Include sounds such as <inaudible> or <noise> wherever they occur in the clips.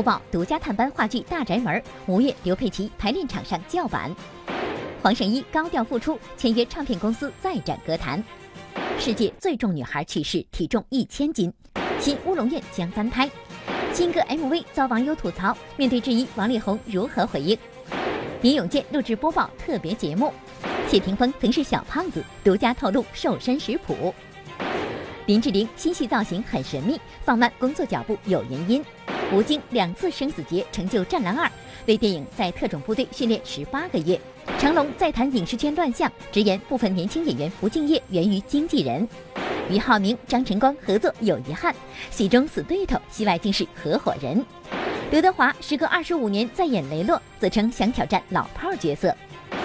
播报独家探班话剧《大宅门》，吴越刘佩琦排练场上叫板。黄圣依高调复出，签约唱片公司再展歌坛。世界最重女孩去世，体重一千斤。新乌龙院将翻拍。新歌 MV 遭网友吐槽，面对质疑，王力宏如何回应？林永健录制播报特别节目。谢霆锋曾是小胖子，独家透露瘦身食谱。林志玲新戏造型很神秘，放慢工作脚步有原因。吴京两次生死劫成就《战狼二》，为电影在特种部队训练十八个月。成龙在谈影视圈乱象，直言部分年轻演员不敬业源于经纪人。俞灏明、张晨光合作有遗憾，戏中死对头，戏外竟是合伙人。刘德华时隔二十五年再演雷洛，自称想挑战老炮角色。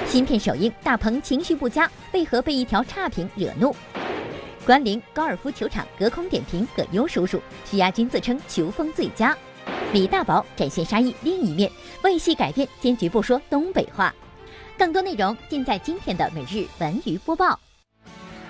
新片首映，大鹏情绪不佳，为何被一条差评惹怒？关林高尔夫球场隔空点评葛优叔叔，徐亚军自称球风最佳。李大宝展现杀意另一面，为戏改变坚决不说东北话。更多内容尽在今天的每日文娱播报。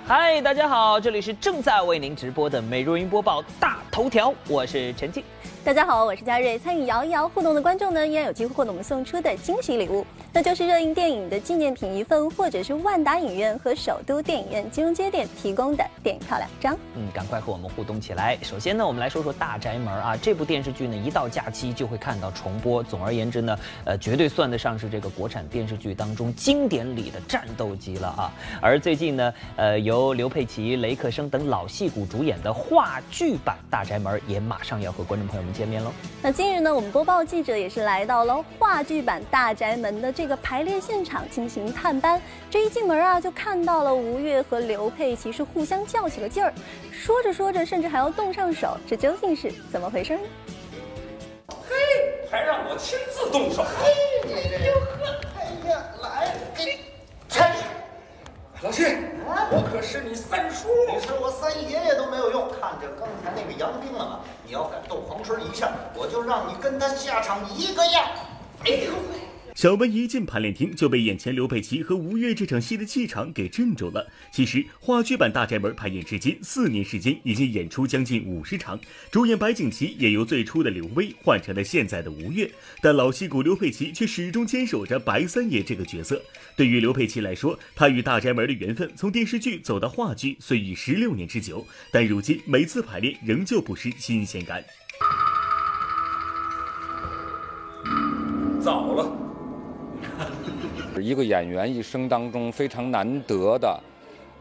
嗨，大家好，这里是正在为您直播的每日文娱播报大头条，我是陈静。大家好，我是佳瑞。参与摇一摇互动的观众呢，依然有机会获得我们送出的惊喜礼物，那就是热映电影的纪念品一份，或者是万达影院和首都电影院金融街店提供的电影票两张。嗯，赶快和我们互动起来。首先呢，我们来说说《大宅门》啊，这部电视剧呢，一到假期就会看到重播。总而言之呢，呃，绝对算得上是这个国产电视剧当中经典里的战斗机了啊。而最近呢，呃，由刘佩琦、雷克生等老戏骨主演的话剧版《大宅门》也马上要和观众朋友们见面喽。那近日呢，我们播报记者也是来到了话剧版《大宅门》的这个排练现场进行探班。这一进门啊，就看到了吴越和刘佩琦是互相较起了劲儿，说着说着甚至还要动上手，这究竟是怎么回事呢？嘿，还让我亲自动手！嘿，哎呦呵，哎呀，来，给，拆。老七，我可是你三叔，你是我三爷爷都没有用。看着刚才那个杨兵了吗？你要敢动黄春一下，我就让你跟他下场一个样。哎呦喂！小文一进排练厅就被眼前刘佩琦和吴越这场戏的气场给镇住了。其实话剧版《大宅门》排演至今四年时间，已经演出将近五十场。主演白景琦也由最初的刘威换成了现在的吴越，但老戏骨刘佩琦却始终坚守着白三爷这个角色。对于刘佩琦来说，他与《大宅门》的缘分从电视剧走到话剧，虽已十六年之久，但如今每次排练仍旧不失新鲜感。早了。<laughs> 一个演员一生当中非常难得的，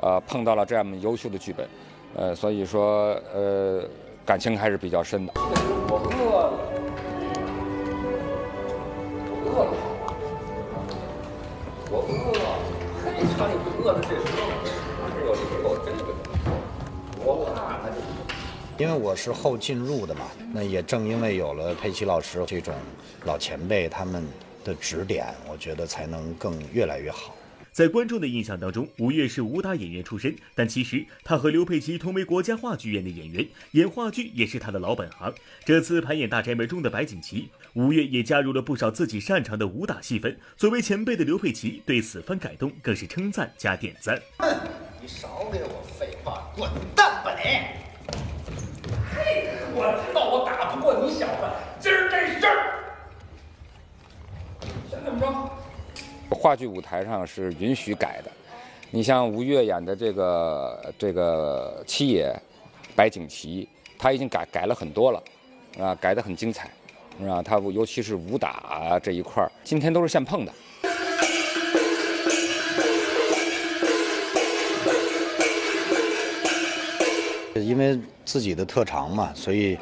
呃，碰到了这样优秀的剧本，呃，所以说，呃，感情还是比较深的。我饿了，我饿了，我饿了。嘿，瞧你不饿的这时候，哪有理由这个？我怕他就。因为我是后进入的嘛，那也正因为有了佩奇老师这种老前辈他们的指点，我觉得才能更越来越好。在观众的印象当中，吴越是武打演员出身，但其实他和刘佩琦同为国家话剧院的演员，演话剧也是他的老本行。这次排演《大宅门》中的白景琦，吴越也加入了不少自己擅长的武打戏份。作为前辈的刘佩琦对此番改动更是称赞加点赞。哼，你少给我废话，滚蛋吧你！嘿，我知道我打不过你小子，今儿这事儿，话剧舞台上是允许改的，你像吴越演的这个这个七爷白景琦，他已经改改了很多了，啊，改得很精彩，啊，他尤其是武打这一块儿，今天都是现碰的。因为自己的特长嘛，所以，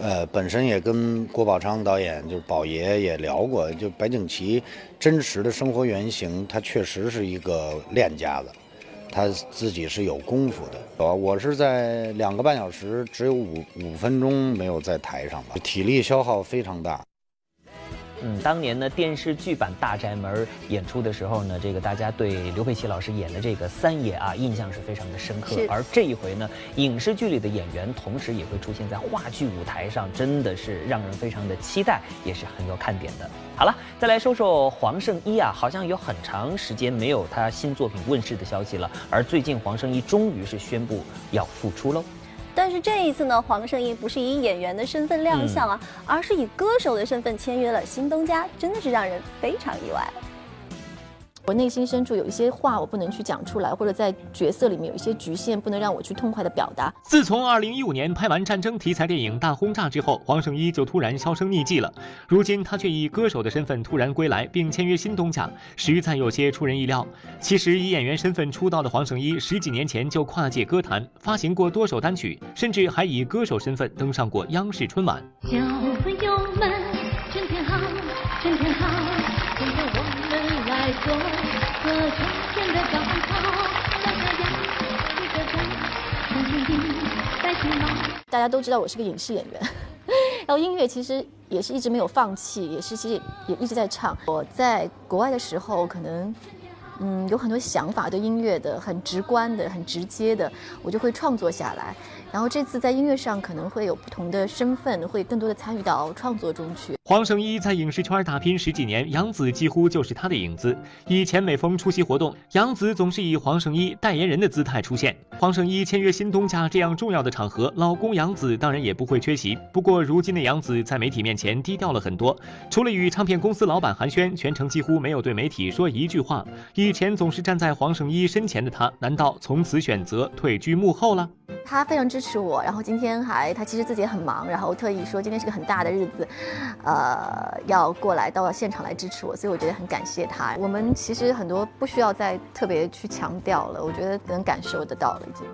呃，本身也跟郭宝昌导演，就是宝爷也聊过，就白景琦真实的生活原型，他确实是一个练家子，他自己是有功夫的。我我是在两个半小时，只有五五分钟没有在台上吧，体力消耗非常大。嗯，当年呢电视剧版《大宅门》演出的时候呢，这个大家对刘佩琦老师演的这个三爷啊印象是非常的深刻。而这一回呢，影视剧里的演员同时也会出现在话剧舞台上，真的是让人非常的期待，也是很有看点的。好了，再来说说黄圣依啊，好像有很长时间没有他新作品问世的消息了，而最近黄圣依终于是宣布要复出喽。但是这一次呢，黄圣依不是以演员的身份亮相啊，而是以歌手的身份签约了新东家，真的是让人非常意外。我内心深处有一些话我不能去讲出来，或者在角色里面有一些局限，不能让我去痛快的表达。自从2015年拍完战争题材电影《大轰炸》之后，黄圣依就突然销声匿迹了。如今他却以歌手的身份突然归来，并签约新东家，实在有些出人意料。其实以演员身份出道的黄圣依，十几年前就跨界歌坛，发行过多首单曲，甚至还以歌手身份登上过央视春晚。小朋友们，做做春天的高潮，像太阳，一个在春天里戴起帽。大家都知道我是个影视演员，<laughs> 然后音乐其实也是一直没有放弃，也是其实也一直在唱。我在国外的时候，可能嗯有很多想法，对音乐的很直观的、很直接的，我就会创作下来。然后这次在音乐上可能会有不同的身份，会更多的参与到创作中去。黄圣依在影视圈打拼十几年，杨紫几乎就是她的影子。以前每逢出席活动，杨紫总是以黄圣依代言人的姿态出现。黄圣依签约新东家这样重要的场合，老公杨紫当然也不会缺席。不过如今的杨紫在媒体面前低调了很多，除了与唱片公司老板寒暄，全程几乎没有对媒体说一句话。以前总是站在黄圣依身前的她，难道从此选择退居幕后了？他非常支持我，然后今天还他其实自己也很忙，然后特意说今天是个很大的日子，要过来到现场来支持我，所以我觉得很感谢他。我们其实很多不需要再特别去强调了，我觉得能感受得到了已经。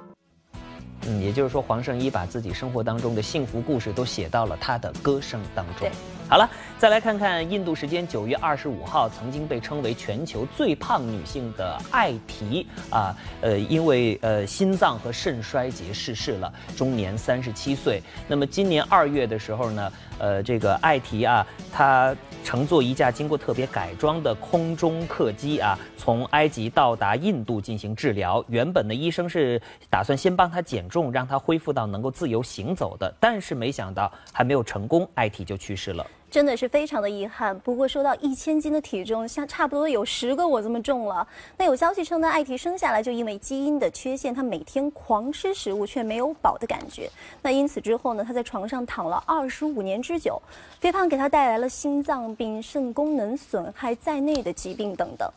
嗯，也就是说，黄圣依把自己生活当中的幸福故事都写到了她的歌声当中。对，好了，再来看看印度时间九月二十五号，曾经被称为全球最胖女性的艾提啊，呃，因为呃心脏和肾衰竭逝世了，终年三十七岁。那么今年二月的时候呢，呃，这个艾提啊，她乘坐一架经过特别改装的空中客机啊，从埃及到达印度进行治疗。原本的医生是打算先帮她减重，让她恢复到能够自由行走的，但是没想到还没有成功，艾提就去世了。真的是非常的遗憾。不过说到一千斤的体重，像差不多有十个我这么重了。那有消息称呢，艾提生下来就因为基因的缺陷，他每天狂吃食物却没有饱的感觉。那因此之后呢，他在床上躺了二十五年之久，肥胖给他带来了心脏病、肾功能损害在内的疾病等等。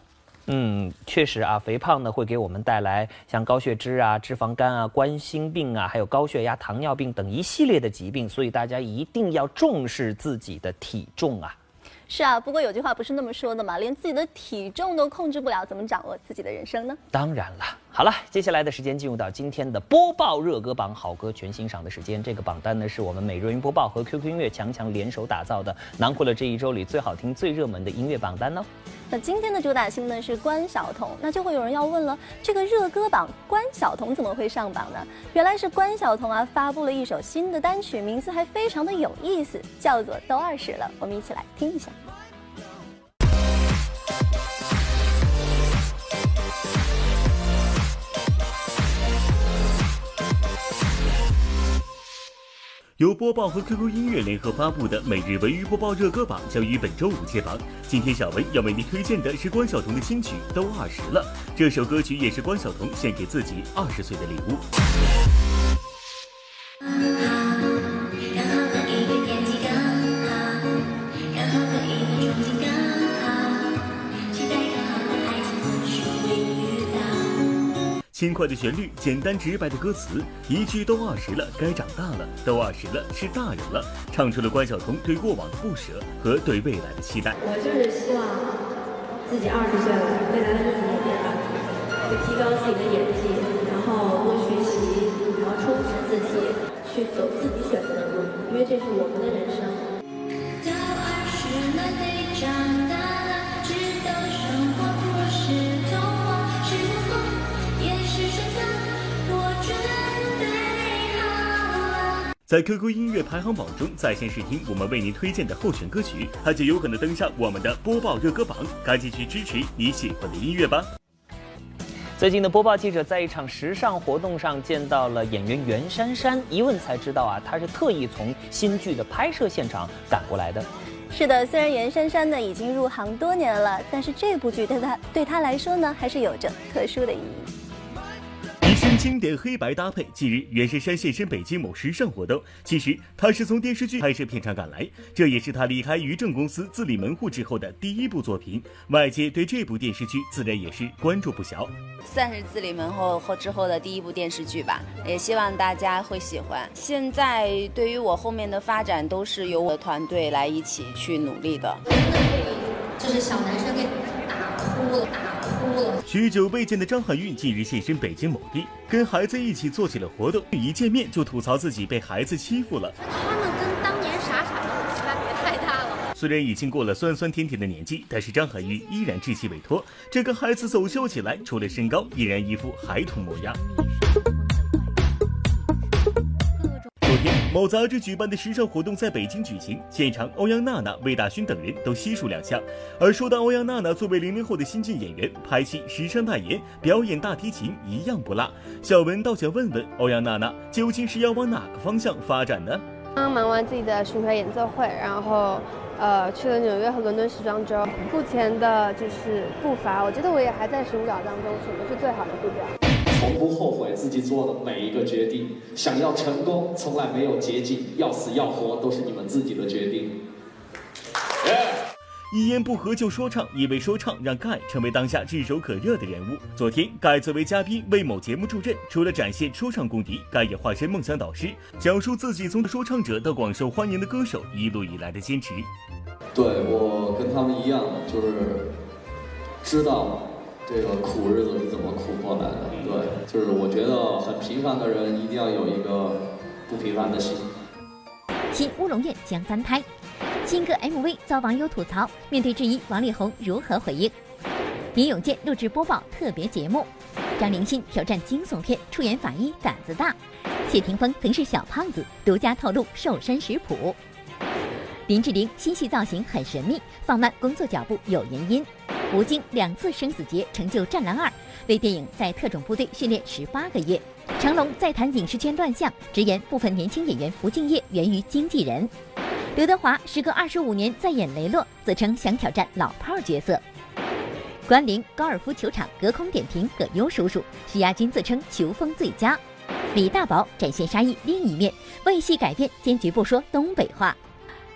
嗯，确实啊，肥胖呢会给我们带来像高血脂啊、脂肪肝啊、冠心病啊，还有高血压、糖尿病等一系列的疾病，所以大家一定要重视自己的体重啊。是啊，不过有句话不是那么说的嘛，连自己的体重都控制不了，怎么掌握自己的人生呢？当然了，好了，接下来的时间进入到今天的播报热歌榜好歌全欣赏的时间。这个榜单呢是我们每日云播报和 QQ 音乐强强联手打造的，囊括了这一周里最好听、最热门的音乐榜单哦。那今天的主打新闻是关晓彤，那就会有人要问了，这个热歌榜关晓彤怎么会上榜呢？原来是关晓彤啊发布了一首新的单曲，名字还非常的有意思，叫做《都二十了》，我们一起来听一下。由播报和 QQ 音乐联合发布的每日文娱播报热歌榜将于本周五揭榜。今天小文要为您推荐的是关晓彤的新曲《都二十了》，这首歌曲也是关晓彤献给自己二十岁的礼物。轻快的旋律，简单直白的歌词，一句都二十了，该长大了，都二十了，是大人了，唱出了关晓彤对过往的不舍和对未来的期待。我就是希望自己二十岁了，未来的日子变了，就提高自己的演技，然后多学习，然后充实自己，去走自己选择的路，因为这是我们的人生。在 QQ 音乐排行榜中在线试听我们为您推荐的候选歌曲，它就有可能登上我们的播报热歌榜。赶紧去支持你喜欢的音乐吧！最近的播报记者在一场时尚活动上见到了演员袁姗姗，一问才知道啊，她是特意从新剧的拍摄现场赶过来的。是的，虽然袁姗姗呢已经入行多年了，但是这部剧对她对她来说呢，还是有着特殊的意义。一身经典黑白搭配，近日袁姗姗现身北京某时尚活动。其实她是从电视剧拍摄片场赶来，这也是她离开于正公司自立门户之后的第一部作品。外界对这部电视剧自然也是关注不小。算是自立门户后之后的第一部电视剧吧，也希望大家会喜欢。现在对于我后面的发展，都是由我的团队来一起去努力的。就是小男生给打哭了，打哭了。许久未见的张含韵近日现身北京某地，跟孩子一起做起了活动。一见面就吐槽自己被孩子欺负了。他们跟当年傻傻的差别太大了。虽然已经过了酸酸甜甜的年纪，但是张含韵依然稚气未脱。这个孩子走秀起来，除了身高，依然一副孩童模样。某杂志举办的时尚活动在北京举行，现场欧阳娜娜、魏大勋等人都悉数亮相。而说到欧阳娜娜作为零零后的新晋演员，拍戏、时尚代言、表演大提琴一样不落。小文倒想问问欧阳娜娜，究竟是要往哪个方向发展呢？刚忙完自己的巡回演奏会，然后呃去了纽约和伦敦时装周。目前的就是步伐，我觉得我也还在寻找当中，什么是最好的步调。从不后悔自己做的每一个决定。想要成功，从来没有捷径，要死要活都是你们自己的决定。一言不合就说唱，因为说唱让盖成为当下炙手可热的人物。昨天，盖作为嘉宾为某节目助阵，除了展现说唱功底，盖也化身梦想导师，讲述自己从说唱者到广受欢迎的歌手一路以来的坚持。对我跟他们一样，就是知道。这个苦日子是怎么苦过来的？对，就是我觉得很平凡的人一定要有一个不平凡的心。新乌龙院将翻拍，新歌 MV 遭网友吐槽，面对质疑，王力宏如何回应？林永健录制播报特别节目，张凌新挑战惊悚片，出演法医胆子大，谢霆锋曾是小胖子，独家透露瘦身食谱。林志玲新戏造型很神秘，放慢工作脚步有原因。吴京两次生死劫成就《战狼二》，为电影在特种部队训练十八个月。成龙再谈影视圈乱象，直言部分年轻演员不敬业源于经纪人。刘德华时隔二十五年再演雷洛，自称想挑战老炮角色。关凌高尔夫球场隔空点评葛优叔叔，徐亚军自称球风最佳。李大宝展现沙溢另一面，为戏改编坚决不说东北话。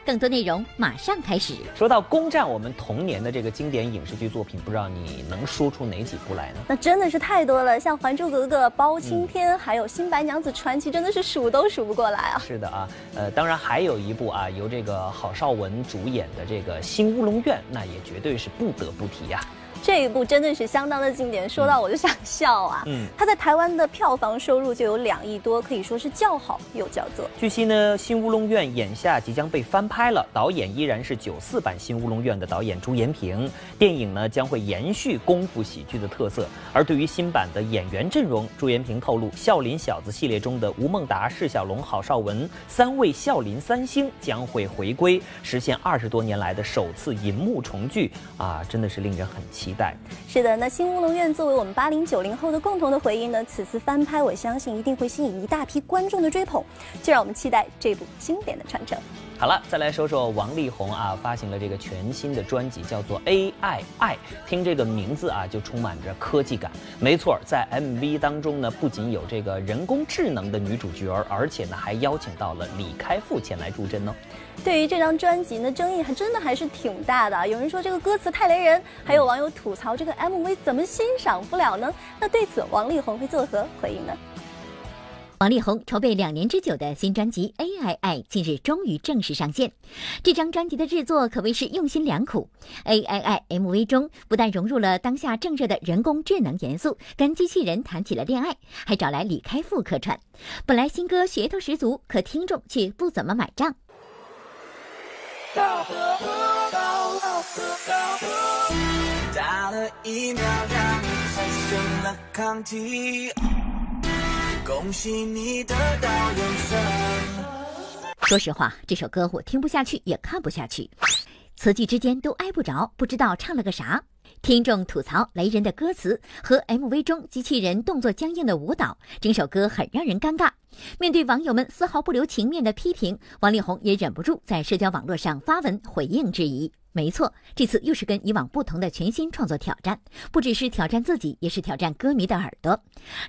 更多内容马上开始。说到攻占我们童年的这个经典影视剧作品，不知道你能说出哪几部来呢？那真的是太多了，像《还珠格格》《包青天》，还有《新白娘子传奇》，真的是数都数不过来啊！是的啊，呃，当然还有一部啊，由这个郝邵文主演的这个《新乌龙院》，那也绝对是不得不提呀。这一部真的是相当的经典，说到我就想笑啊！嗯，它在台湾的票房收入就有两亿多，可以说是叫好又叫座。据悉呢，《新乌龙院》眼下即将被翻拍了，导演依然是九四版《新乌龙院》的导演朱延平。电影呢将会延续功夫喜剧的特色。而对于新版的演员阵容，朱延平透露，《笑林小子》系列中的吴孟达、释小龙、郝邵文三位笑林三星将会回归，实现二十多年来的首次银幕重聚啊，真的是令人很期。是的，那《新乌龙院》作为我们八零九零后的共同的回忆呢，此次翻拍，我相信一定会吸引一大批观众的追捧，就让我们期待这部经典的传承。好了，再来说说王力宏啊，发行了这个全新的专辑，叫做《A I I》，听这个名字啊，就充满着科技感。没错，在 MV 当中呢，不仅有这个人工智能的女主角，而且呢，还邀请到了李开复前来助阵呢。对于这张专辑呢，争议还真的还是挺大的。有人说这个歌词太雷人，还有网友吐槽这个 MV 怎么欣赏不了呢？那对此，王力宏会作何回应呢？王力宏筹备两年之久的新专辑《A I I》近日终于正式上线。这张专辑的制作可谓是用心良苦。《A I I》MV 中不但融入了当下正热的人工智能元素，跟机器人谈起了恋爱，还找来李开复客串。本来新歌噱头十足，可听众却不怎么买账。打了疫苗，让你产生了抗体。恭喜你得到永生。说实话，这首歌我听不下去，也看不下去，词句之间都挨不着，不知道唱了个啥。听众吐槽雷人的歌词和 MV 中机器人动作僵硬的舞蹈，整首歌很让人尴尬。面对网友们丝毫不留情面的批评，王力宏也忍不住在社交网络上发文回应质疑。没错，这次又是跟以往不同的全新创作挑战，不只是挑战自己，也是挑战歌迷的耳朵。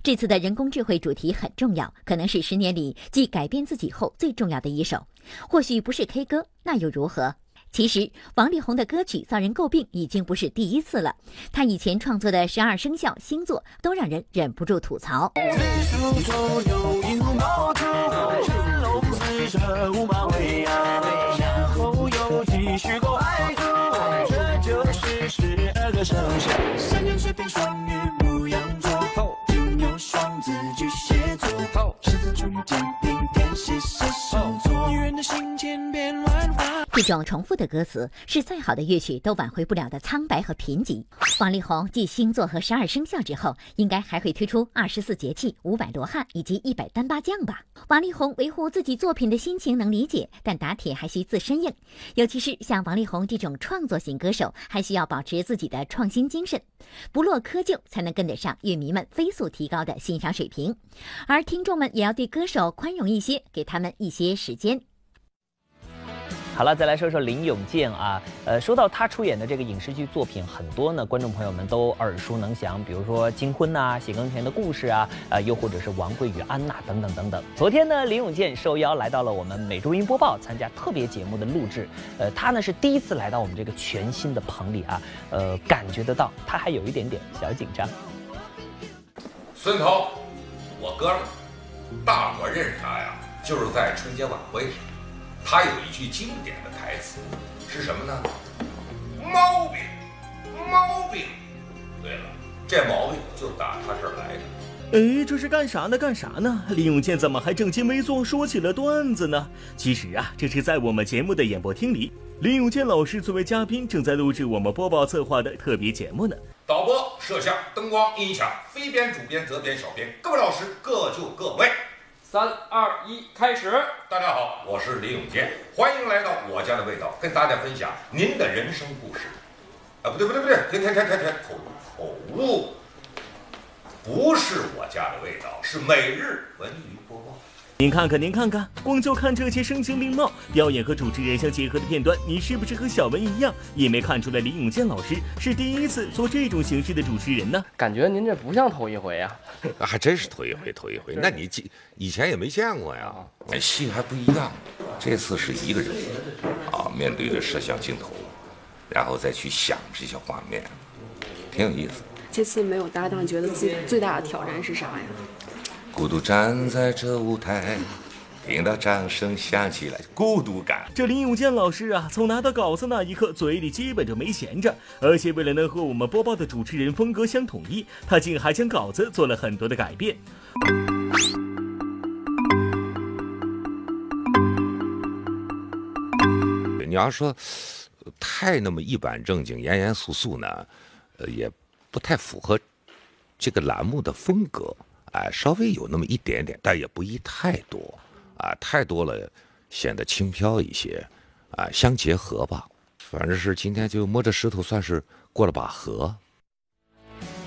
这次的人工智慧主题很重要，可能是十年里继改变自己后最重要的一首。或许不是 K 歌，那又如何？其实王力宏的歌曲遭人诟病已经不是第一次了，他以前创作的十二生肖星座都让人忍不住吐槽。双，子巨蟹座，狮子处女天平天蝎射手女人的心千变万化。这种重复的歌词是再好的乐曲都挽回不了的苍白和贫瘠。王力宏继星座和十二生肖之后，应该还会推出二十四节气、五百罗汉以及一百单八将吧？王力宏维护自己作品的心情能理解，但打铁还需自身硬。尤其是像王力宏这种创作型歌手，还需要保持自己的创新精神，不落窠臼，才能跟得上乐迷们飞速提高的欣赏水平。而听众们也要对歌手宽容一些，给他们一些时间。好了，再来说说林永健啊，呃，说到他出演的这个影视剧作品，很多呢，观众朋友们都耳熟能详，比如说《金婚》呐，《喜更田的故事》啊，呃，又或者是《王贵与安娜》等等等等。昨天呢，林永健受邀来到了我们每周音播报参加特别节目的录制，呃，他呢是第一次来到我们这个全新的棚里啊，呃，感觉得到他还有一点点小紧张。孙涛，我哥们，大伙认识他呀，就是在春节晚会上。他有一句经典的台词，是什么呢？毛病，毛病。对了，这毛病就打他这儿来的。哎，这是干啥呢？干啥呢？林永健怎么还正襟危坐说起了段子呢？其实啊，这是在我们节目的演播厅里，林永健老师作为嘉宾，正在录制我们播报策划的特别节目呢。导播、摄像、灯光、音响，非编、主编、责编、小编，各位老师各就各位。三二一，开始！大家好，我是李永健，欢迎来到我家的味道，跟大家分享您的人生故事。啊，不对不对不对，停停停停停，口口误，不是我家的味道，是每日文娱。您看看，您看看，光就看这些声情并茂、表演和主持人相结合的片段，你是不是和小文一样，也没看出来林永健老师是第一次做这种形式的主持人呢？感觉您这不像头一回啊！还真是头一回，头一回。那你以以前也没见过呀？戏还不一样，这次是一个人啊，面对着摄像镜头，然后再去想这些画面，挺有意思。这次没有搭档，觉得自己最大的挑战是啥呀？孤独站在这舞台，听到掌声响起来，孤独感。这林永健老师啊，从拿到稿子那一刻，嘴里基本就没闲着，而且为了能和我们播报的主持人风格相统一，他竟还将稿子做了很多的改变。你要说太那么一板正经、严严肃肃呢，呃，也不太符合这个栏目的风格。哎，稍微有那么一点点，但也不宜太多，啊，太多了显得轻飘一些，啊，相结合吧。反正是今天就摸着石头算是过了把河。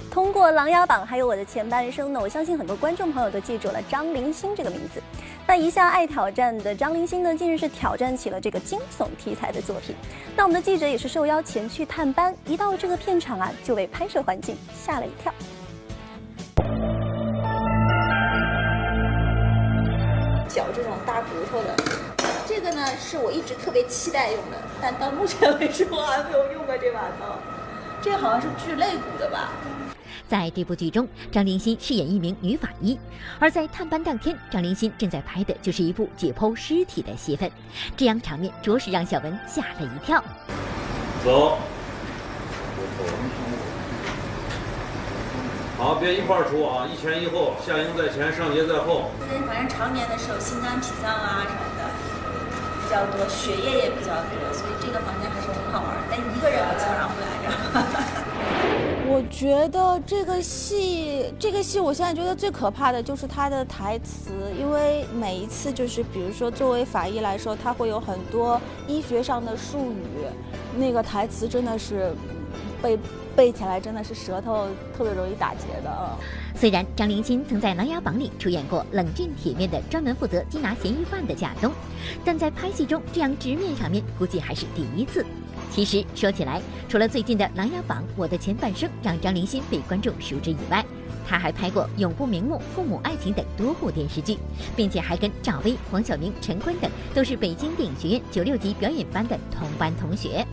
通过《琅琊榜》还有我的前半生呢，我相信很多观众朋友都记住了张凌星这个名字。那一向爱挑战的张凌星呢，近日是挑战起了这个惊悚题材的作品。那我们的记者也是受邀前去探班，一到这个片场啊，就被拍摄环境吓了一跳。绞这种大骨头的，这个呢是我一直特别期待用的，但到目前为止我还没有用过这把刀。这好像是锯肋骨的吧？在这部剧中，张凌心饰演一名女法医，而在探班当天，张凌心正在拍的就是一部解剖尸体的戏份，这样场面着实让小文吓了一跳。走。好，别一块儿出啊！一前一后，下营在前，上节在后。人反正常年的时候，心肝脾脏啊什么的比较多，血液也比较多，所以这个房间还是很好玩儿。但一个人我凑上不来着。<laughs> 我觉得这个戏，这个戏，我现在觉得最可怕的就是它的台词，因为每一次就是，比如说作为法医来说，他会有很多医学上的术语，那个台词真的是被。背起来真的是舌头特别容易打结的啊。虽然张凌心曾在《琅琊榜》里出演过冷峻铁面的、专门负责缉拿嫌疑犯的贾东，但在拍戏中这样直面场面，估计还是第一次。其实说起来，除了最近的《琅琊榜》《我的前半生》让张凌心被观众熟知以外，他还拍过《永不瞑目》《父母爱情》等多部电视剧，并且还跟赵薇、黄晓明、陈坤等都是北京电影学院九六级表演班的同班同学。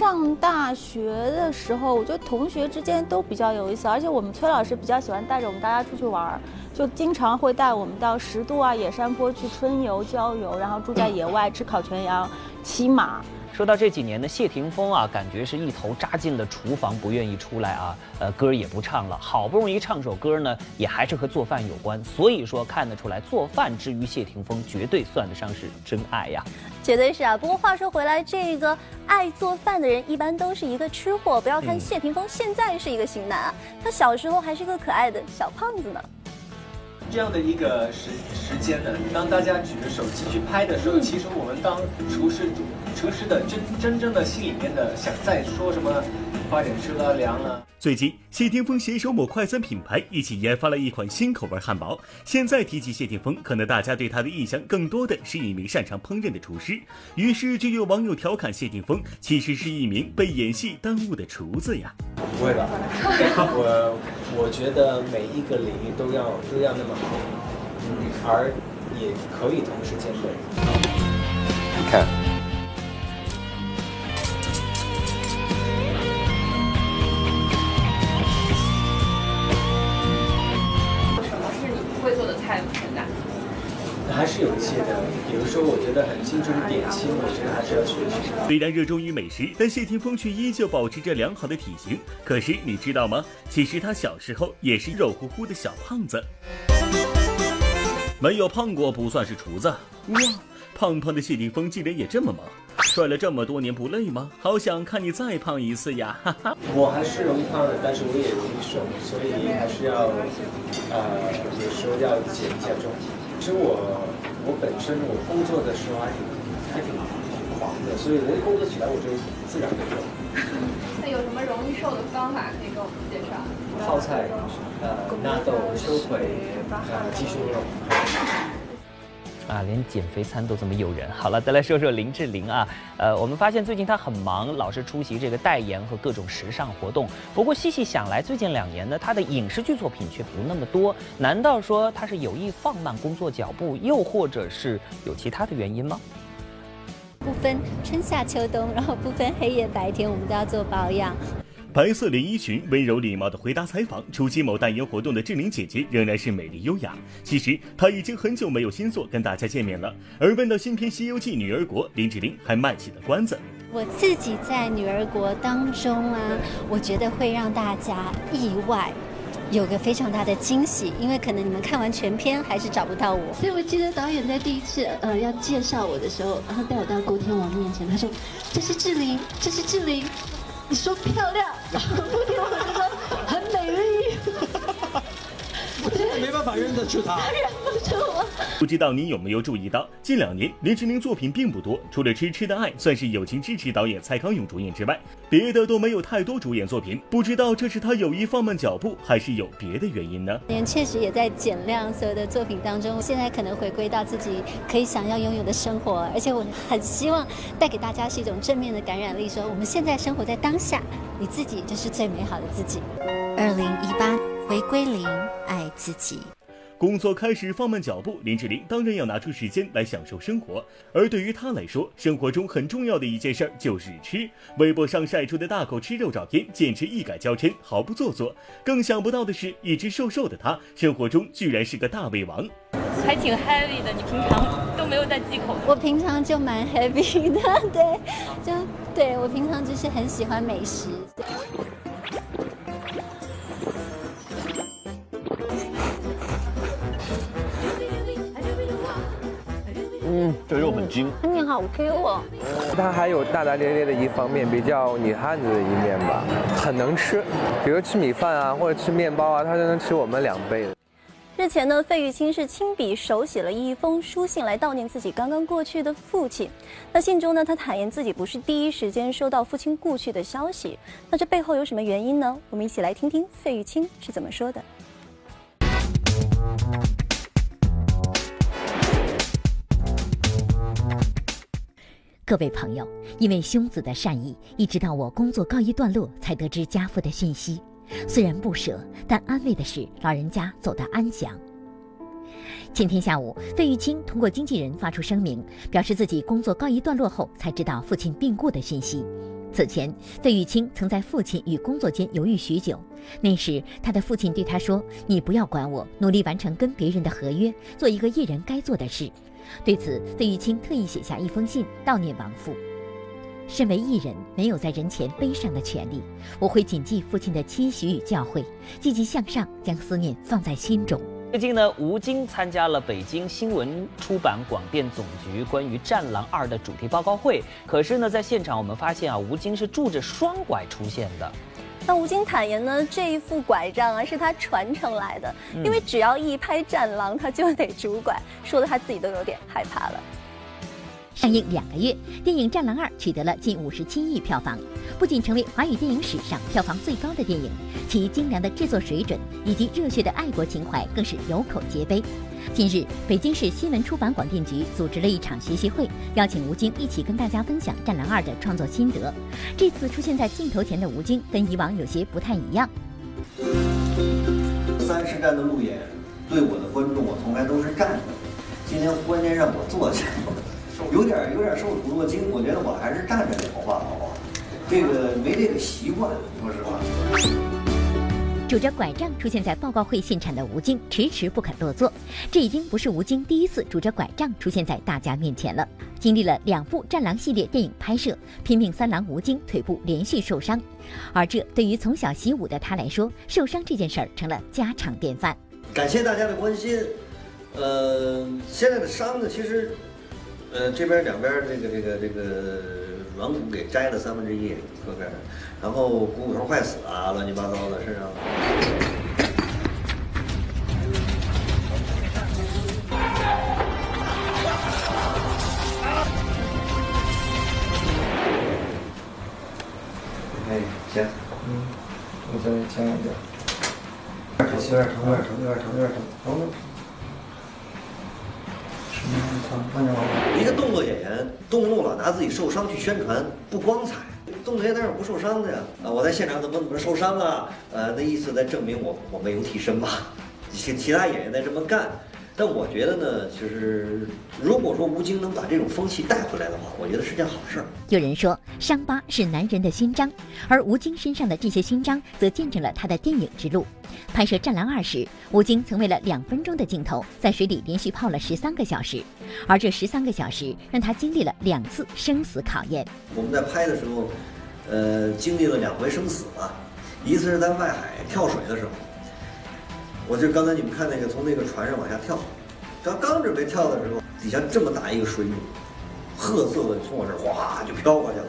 上大学的时候，我觉得同学之间都比较有意思，而且我们崔老师比较喜欢带着我们大家出去玩儿，就经常会带我们到十渡啊、野山坡去春游、郊游，然后住在野外吃烤全羊、骑马。说到这几年呢，谢霆锋啊，感觉是一头扎进了厨房，不愿意出来啊。呃，歌也不唱了，好不容易唱首歌呢，也还是和做饭有关。所以说看得出来，做饭之于谢霆锋，绝对算得上是真爱呀。绝对是啊。不过话说回来，这个爱做饭的人一般都是一个吃货。不要看谢霆锋现在是一个型男啊，他小时候还是个可爱的小胖子呢。这样的一个时时间呢，当大家举着手机去拍的时候，其实我们当厨师厨师的真真正的心里面的想再说什么，快点吃了凉了。最近，谢霆锋携手某快餐品牌一起研发了一款新口味汉堡。现在提起谢霆锋，可能大家对他的印象更多的是一名擅长烹饪的厨师。于是就有网友调侃谢霆锋，其实是一名被演戏耽误的厨子呀。不会吧？我我觉得每一个领域都要都要那么好，嗯，而也可以同时兼备。你看。会做的菜吗？现在？还是有一些的，比如说我觉得很精致的点心，我觉得还是要学习。虽然热衷于美食，但谢霆锋却依旧保持着良好的体型。可是你知道吗？其实他小时候也是肉乎乎的小胖子。没有胖过不算是厨子。哇，胖胖的谢霆锋竟然也这么忙，帅了这么多年不累吗？好想看你再胖一次呀！哈哈。我还是容易胖的，但是我也容易瘦，所以还是要，呃，有时候要减一下重。其实我我本身我工作的时候还挺还挺挺狂的，所以我一工作起来我就自然的瘦。那有什么容易瘦的方法可以给我们介绍？泡菜，呃，纳豆、秋葵，呃，鸡胸肉。啊，连减肥餐都这么诱人。好了，再来说说林志玲啊，呃，我们发现最近她很忙，老是出席这个代言和各种时尚活动。不过细细想来，最近两年呢，她的影视剧作品却不那么多。难道说她是有意放慢工作脚步，又或者是有其他的原因吗？不分春夏秋冬，然后不分黑夜白天，我们都要做保养。白色连衣裙，温柔礼貌的回答采访。出席某代言活动的志玲姐姐仍然是美丽优雅。其实她已经很久没有新作跟大家见面了。而问到新片《西游记女儿国》，林志玲还卖起了关子。我自己在女儿国当中啊，我觉得会让大家意外，有个非常大的惊喜，因为可能你们看完全片还是找不到我。所以我记得导演在第一次呃要介绍我的时候，然后带我到郭天王面前，他说：“这是志玲，这是志玲。”你说漂亮，郭天王就说很美丽。没办法认得出他。认不出我。不知道你有没有注意到，近两年林志玲作品并不多，除了《痴痴的爱》算是友情支持导演蔡康永主演之外，别的都没有太多主演作品。不知道这是他有意放慢脚步，还是有别的原因呢？年确实也在减量，所有的作品当中，现在可能回归到自己可以想要拥有的生活，而且我很希望带给大家是一种正面的感染力，说我们现在生活在当下，你自己就是最美好的自己。二零一八回归零，爱自己。工作开始放慢脚步，林志玲当然要拿出时间来享受生活。而对于她来说，生活中很重要的一件事儿就是吃。微博上晒出的大口吃肉照片，简直一改娇嗔，毫不做作。更想不到的是，一直瘦瘦的她，生活中居然是个大胃王。还挺 heavy 的，你平常都没有在忌口。我平常就蛮 heavy 的，<laughs> 对，就对我平常就是很喜欢美食。嗯，这肉很筋，你好 Q 哦。他还有大大咧咧的一方面，比较女汉子的一面吧，很能吃。比如吃米饭啊，或者吃面包啊，他就能吃我们两倍的。日前呢，费玉清是亲笔手写了一封书信来悼念自己刚刚过去的父亲。那信中呢，他坦言自己不是第一时间收到父亲故去的消息。那这背后有什么原因呢？我们一起来听听费玉清是怎么说的。各位朋友，因为兄子的善意，一直到我工作告一段落，才得知家父的讯息。虽然不舍，但安慰的是老人家走得安详。前天下午，费玉清通过经纪人发出声明，表示自己工作告一段落后才知道父亲病故的讯息。此前，费玉清曾在父亲与工作间犹豫许久。那时，他的父亲对他说：“你不要管我，努力完成跟别人的合约，做一个艺人该做的事。”对此，费玉清特意写下一封信悼念亡父。身为艺人，没有在人前悲伤的权利。我会谨记父亲的期许与教诲，积极向上，将思念放在心中。最近呢，吴京参加了北京新闻出版广电总局关于《战狼二》的主题报告会。可是呢，在现场我们发现啊，吴京是拄着双拐出现的。那吴京坦言呢，这一副拐杖啊是他传承来的，因为只要一拍《战狼》，他就得拄拐，说的他自己都有点害怕了。上映两个月，电影《战狼二》取得了近五十七亿票房，不仅成为华语电影史上票房最高的电影，其精良的制作水准以及热血的爱国情怀更是有口皆碑。近日，北京市新闻出版广电局组织了一场学习会，邀请吴京一起跟大家分享《战狼二》的创作心得。这次出现在镜头前的吴京跟以往有些不太一样。三十站的路演，对我的观众我从来都是站着，今天忽然间让我坐下。有点有点受宠若惊，我觉得我还是站着说话好吧？这个没这个习惯，说实话。拄着拐杖出现在报告会现场的吴京迟迟不肯落座，这已经不是吴京第一次拄着拐杖出现在大家面前了。经历了两部《战狼》系列电影拍摄，拼命三郎吴京腿部连续受伤，而这对于从小习武的他来说，受伤这件事儿成了家常便饭。感谢大家的关心。呃，现在的伤呢，其实。呃，这边两边这个这个这个软骨给摘了三分之一，侧边，然后股骨头坏死啊，乱七八糟的身上。哎，行，嗯，我再加一点，有点疼，有点疼，有点疼，有点疼，疼。一个动作演员动不动老拿自己受伤去宣传，不光彩。动作演员哪有不受伤的呀？啊，我在现场怎么怎么受伤了？呃，那意思在证明我我没有替身吧？其其他演员在这么干。但我觉得呢，就是如果说吴京能把这种风气带回来的话，我觉得是件好事。有人说，伤疤是男人的勋章，而吴京身上的这些勋章，则见证了他的电影之路。拍摄《战狼二》时，吴京曾为了两分钟的镜头，在水里连续泡了十三个小时，而这十三个小时让他经历了两次生死考验。我们在拍的时候，呃，经历了两回生死吧，一次是在外海跳水的时候。我就刚才你们看那个从那个船上往下跳，刚刚准备跳的时候，底下这么大一个水母，褐色的从我这儿哗就飘过去了。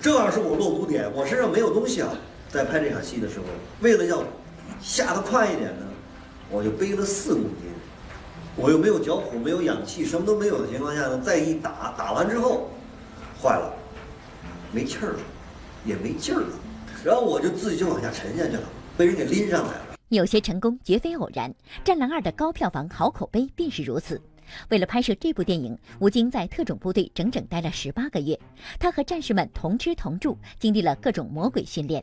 这要是我落足点，我身上没有东西啊。在拍这场戏的时候，为了要下得快一点呢，我就背了四公斤。我又没有脚蹼，没有氧气，什么都没有的情况下呢，再一打，打完之后，坏了，没气儿了，也没劲儿了。然后我就自己就往下沉下去了，被人给拎上来了。有些成功绝非偶然，《战狼二》的高票房、好口碑便是如此。为了拍摄这部电影，吴京在特种部队整整待了十八个月，他和战士们同吃同住，经历了各种魔鬼训练。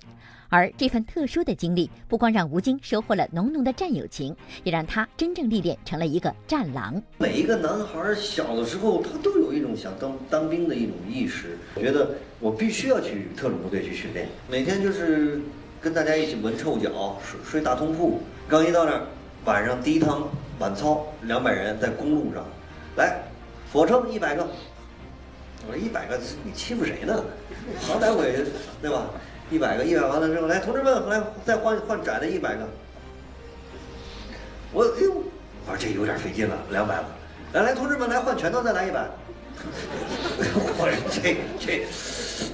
而这份特殊的经历，不光让吴京收获了浓浓的战友情，也让他真正历练成了一个战狼。每一个男孩小的时候，他都有一种想当当兵的一种意识，觉得我必须要去特种部队去训练，每天就是。跟大家一起闻臭脚，睡睡大通铺。刚一到那儿，晚上第一趟晚操，两百人在公路上，来，俯卧撑一百个。我说一百个，你欺负谁呢？好歹我也对吧？一百个，一百完了之后，来，同志们，来再换换窄的一百个。我哎呦，我说这有点费劲了，两百了。来来，同志们，来换拳头，再来一百。<laughs> 我说这这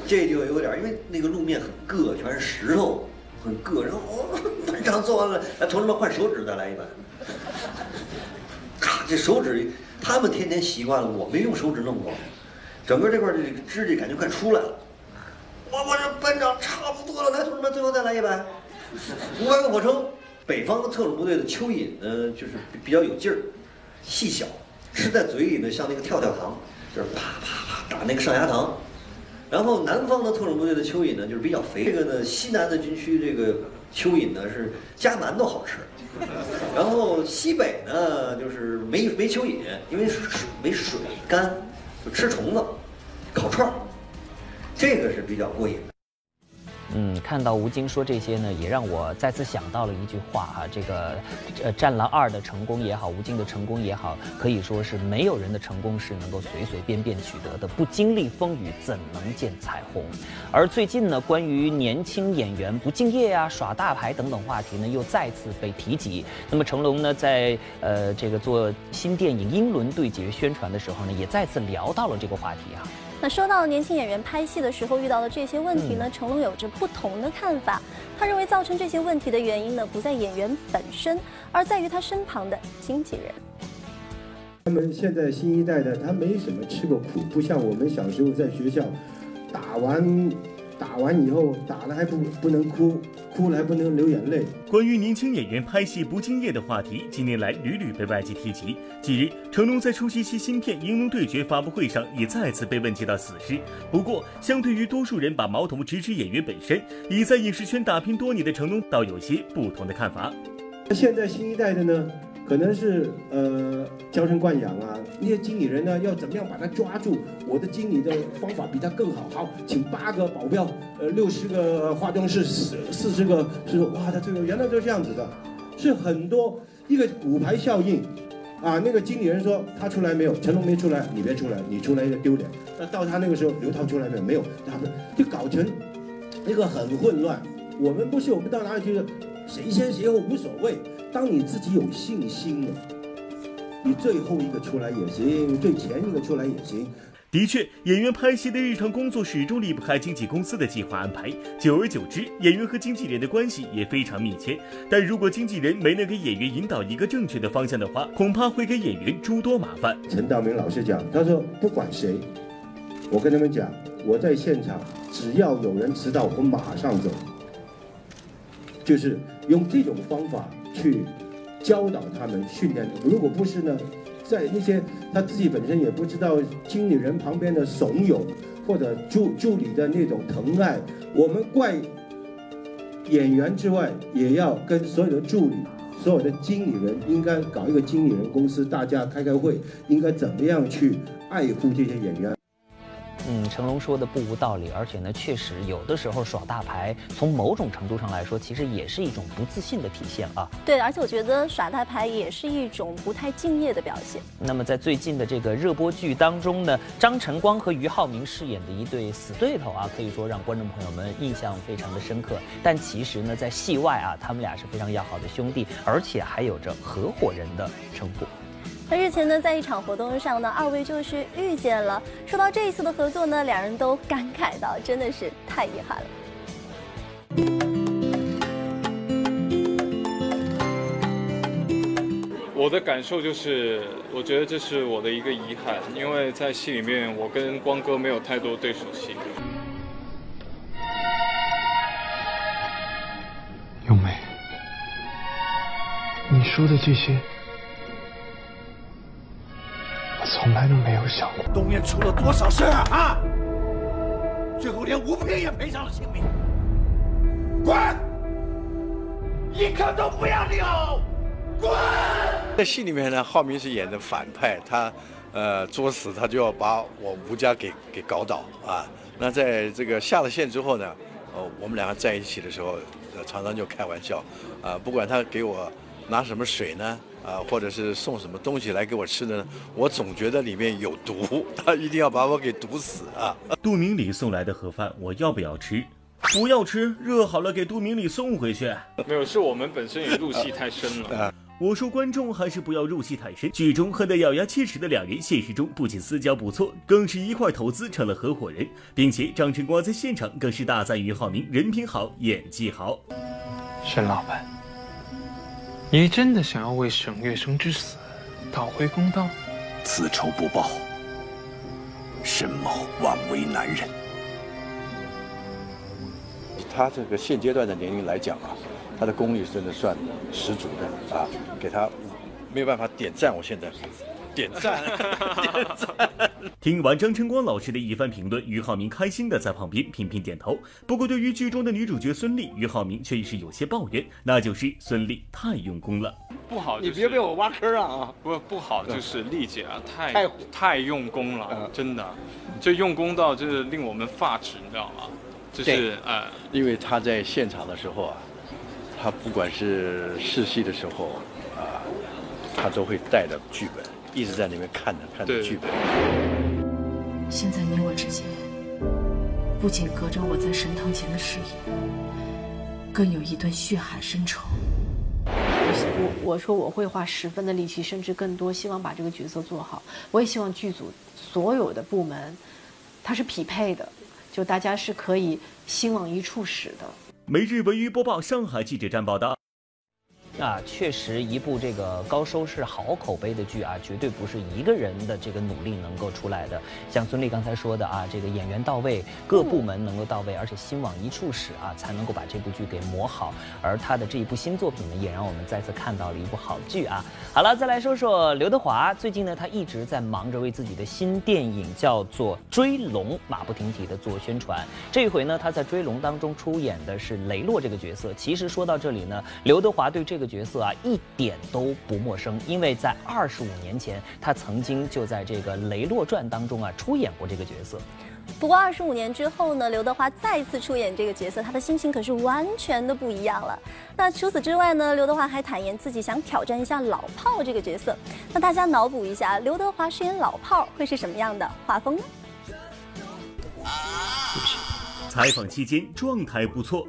这就有点，因为那个路面很硌，全是石头。很硌，然后 <laughs> 班长做完了，来，同志们换手指，再来一把。咔，这手指他们天天习惯了，我没用手指弄过，整个这块的这个指甲感觉快出来了。我我这班长差不多了，来，同志们，最后再来一百。五百个俯卧撑，北方的特种部队的蚯蚓呢，就是比较有劲儿，细小，吃在嘴里呢像那个跳跳糖，就是啪啪啪打那个上牙膛。然后南方的特种部队的蚯蚓呢，就是比较肥。这个呢，西南的军区这个蚯蚓呢是夹馒头好吃。然后西北呢，就是没没蚯蚓，因为水没水干，就吃虫子，烤串儿，这个是比较过瘾的。嗯，看到吴京说这些呢，也让我再次想到了一句话哈，这个，呃，《战狼二》的成功也好，吴京的成功也好，可以说是没有人的成功是能够随随便便取得的，不经历风雨怎能见彩虹？而最近呢，关于年轻演员不敬业啊、耍大牌等等话题呢，又再次被提及。那么成龙呢，在呃这个做新电影《英伦对决》宣传的时候呢，也再次聊到了这个话题啊。那说到年轻演员拍戏的时候遇到的这些问题呢，成龙有着不同的看法。他认为造成这些问题的原因呢，不在演员本身，而在于他身旁的经纪人。他们现在新一代的，他没什么吃过苦，不像我们小时候在学校打完打完以后打了还不不能哭，哭了还不能流眼泪。关于年轻演员拍戏不敬业的话题，近年来屡屡被外界提及。近日，成龙在出席其新片《英龙对决》发布会上，也再次被问及到此事。不过，相对于多数人把矛头直指演员本身，已在影视圈打拼多年的成龙，倒有些不同的看法。现在新一代的呢，可能是呃娇生惯养啊，那些经理人呢要怎么样把他抓住？我的经理的方法比他更好，好，请八个保镖，呃，六十个化妆师，四四十个是哇，他这个原来就是这样子的，是很多一个骨牌效应。啊，那个经理人说他出来没有？成龙没出来，你别出来，你出来就丢脸。那到他那个时候，刘涛出来没有？没有，他们就搞成一个很混乱。我们不是，我们到哪里去，谁先谁后无所谓。当你自己有信心了，你最后一个出来也行，最前一个出来也行。的确，演员拍戏的日常工作始终离不开经纪公司的计划安排，久而久之，演员和经纪人的关系也非常密切。但如果经纪人没能给演员引导一个正确的方向的话，恐怕会给演员诸多麻烦。陈道明老师讲，他说不管谁，我跟他们讲，我在现场，只要有人迟到，我马上走。就是用这种方法去教导他们、训练。如果不是呢，在那些他自己本身也不知道经理人旁边的怂恿或者助助理的那种疼爱，我们怪演员之外，也要跟所有的助理、所有的经理人应该搞一个经理人公司，大家开开会，应该怎么样去爱护这些演员。嗯，成龙说的不无道理，而且呢，确实有的时候耍大牌，从某种程度上来说，其实也是一种不自信的体现啊。对，而且我觉得耍大牌也是一种不太敬业的表现。那么在最近的这个热播剧当中呢，张晨光和俞灏明饰演的一对死对头啊，可以说让观众朋友们印象非常的深刻。但其实呢，在戏外啊，他们俩是非常要好的兄弟，而且还有着合伙人的称呼。那日前呢，在一场活动上呢，二位就是遇见了。说到这一次的合作呢，两人都感慨到，真的是太遗憾了。我的感受就是，我觉得这是我的一个遗憾，因为在戏里面，我跟光哥没有太多对手戏。咏梅，你说的这些。东面出了多少事啊！啊，最后连吴平也赔上了性命。滚！一刻都不要留！滚！在戏里面呢，浩明是演的反派，他呃作死，他就要把我吴家给给搞倒啊。那在这个下了线之后呢，呃，我们两个在一起的时候，呃，常常就开玩笑啊，不管他给我拿什么水呢。啊，或者是送什么东西来给我吃的呢？我总觉得里面有毒，他一定要把我给毒死啊！杜明礼送来的盒饭，我要不要吃？不要吃，热好了给杜明礼送回去。没有，是我们本身也入戏太深了。我说观众还是不要入戏太深。剧中恨得咬牙切齿的两人，现实中不仅私交不错，更是一块投资成了合伙人，并且张晨光在现场更是大赞俞灏明人品好，演技好。沈老板。你真的想要为沈月笙之死讨回公道？此仇不报，沈某枉为男人。以他这个现阶段的年龄来讲啊，他的功力真的算十足的啊，给他没有办法点赞。我现在点赞，点赞。<laughs> 听完张晨光老师的一番评论，俞灏明开心的在旁边频频点头。不过，对于剧中的女主角孙俪，俞灏明却是有些抱怨，那就是孙俪太用功了。不好，你别被我挖坑啊！不不好，就是丽姐啊，太太太用功了，真的，这用功到就是令我们发指，你知道吗？就是呃，因为她在现场的时候啊，她不管是试戏的时候啊，她都会带着剧本，一直在那边看着看着剧本。现在你我之间，不仅隔着我在神堂前的誓言，更有一段血海深仇。我我说我会花十分的力气，甚至更多，希望把这个角色做好。我也希望剧组所有的部门，它是匹配的，就大家是可以心往一处使的。每日文娱播报，上海记者站报道。啊，确实，一部这个高收视、好口碑的剧啊，绝对不是一个人的这个努力能够出来的。像孙俪刚才说的啊，这个演员到位，各部门能够到位，而且心往一处使啊，才能够把这部剧给磨好。而他的这一部新作品呢，也让我们再次看到了一部好剧啊。好了，再来说说刘德华，最近呢，他一直在忙着为自己的新电影叫做《追龙》，马不停蹄的做宣传。这回呢，他在《追龙》当中出演的是雷洛这个角色。其实说到这里呢，刘德华对这个角色啊一点都不陌生，因为在二十五年前，他曾经就在这个《雷洛传》当中啊出演过这个角色。不过二十五年之后呢，刘德华再次出演这个角色，他的心情可是完全的不一样了。那除此之外呢，刘德华还坦言自己想挑战一下老炮这个角色。那大家脑补一下，刘德华饰演老炮会是什么样的画风呢？<laughs> 采访期间状态不错。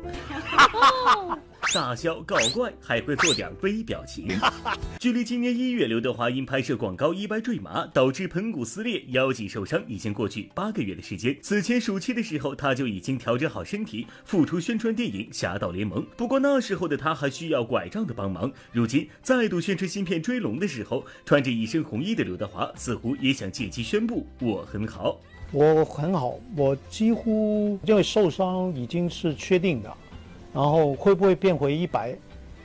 大笑搞怪，还会做点微表情。<laughs> 距离今年一月刘德华因拍摄广告意外坠马，导致盆骨撕裂、腰脊受伤，已经过去八个月的时间。此前暑期的时候，他就已经调整好身体，复出宣传电影《侠盗联盟》。不过那时候的他还需要拐杖的帮忙。如今再度宣传新片《追龙》的时候，穿着一身红衣的刘德华似乎也想借机宣布：“我很好，我很好，我几乎因为受伤已经是确定的。”然后会不会变回一百？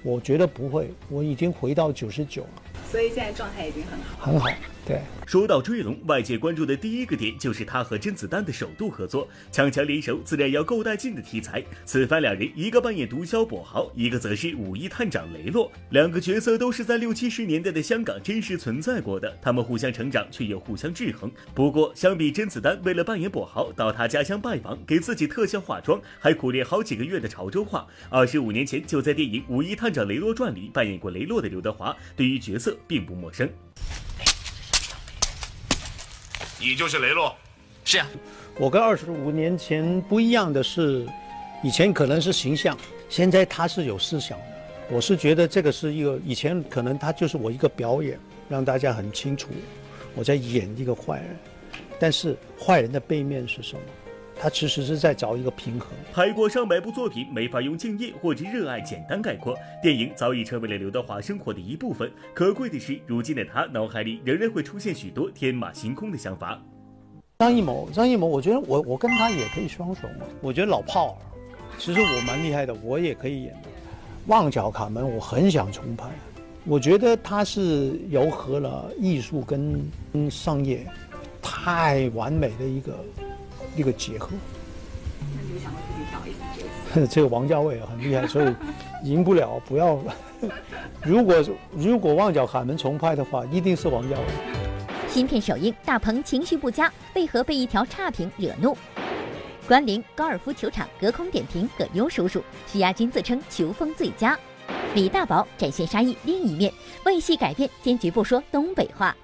我觉得不会，我已经回到九十九了。所以现在状态已经很好，很好。对，说到追龙，外界关注的第一个点就是他和甄子丹的首度合作，强强联手，自然要够带劲的题材。此番两人，一个扮演毒枭跛豪，一个则是武义探长雷洛，两个角色都是在六七十年代的香港真实存在过的。他们互相成长，却又互相制衡。不过，相比甄子丹为了扮演跛豪到他家乡拜访，给自己特效化妆，还苦练好几个月的潮州话，二十五年前就在电影《武义探长雷洛传》里扮演过雷洛的刘德华，对于角色并不陌生。你就是雷洛，是啊。我跟二十五年前不一样的是，以前可能是形象，现在他是有思想的。我是觉得这个是一个以前可能他就是我一个表演，让大家很清楚我在演一个坏人，但是坏人的背面是什么？他其实是在找一个平衡。拍过上百部作品，没法用敬业或者热爱简单概括。电影早已成为了刘德华生活的一部分。可贵的是，如今的他脑海里仍然会出现许多天马行空的想法。张艺谋，张艺谋，我觉得我我跟他也可以双手嘛。我觉得老炮儿，其实我蛮厉害的，我也可以演的。旺角卡门，我很想重拍。我觉得他是糅合了艺术跟跟商业，太完美的一个。一个结合。那你有想过自己找一个角色？<laughs> 这个王家卫很厉害，所以赢不了。不要，<laughs> 如果如果旺角卡门重拍的话，一定是王家卫。新片首映，大鹏情绪不佳，为何被一条差评惹怒？关林高尔夫球场隔空点评葛优叔叔，徐亚军自称球风最佳。李大宝展现沙溢另一面，为戏改编坚决不说东北话。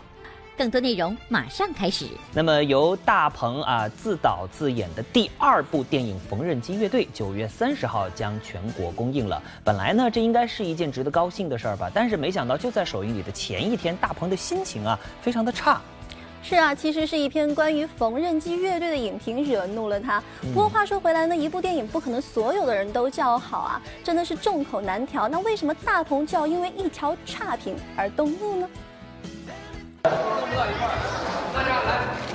更多内容马上开始。那么，由大鹏啊自导自演的第二部电影《缝纫机乐队》九月三十号将全国公映了。本来呢，这应该是一件值得高兴的事儿吧？但是没想到，就在首映礼的前一天，大鹏的心情啊非常的差。是啊，其实是一篇关于缝纫机乐队的影评惹怒了他。不过话说回来呢，一部电影不可能所有的人都叫好啊，真的是众口难调。那为什么大鹏就要因为一条差评而动怒呢？弄不到一块儿，大家来，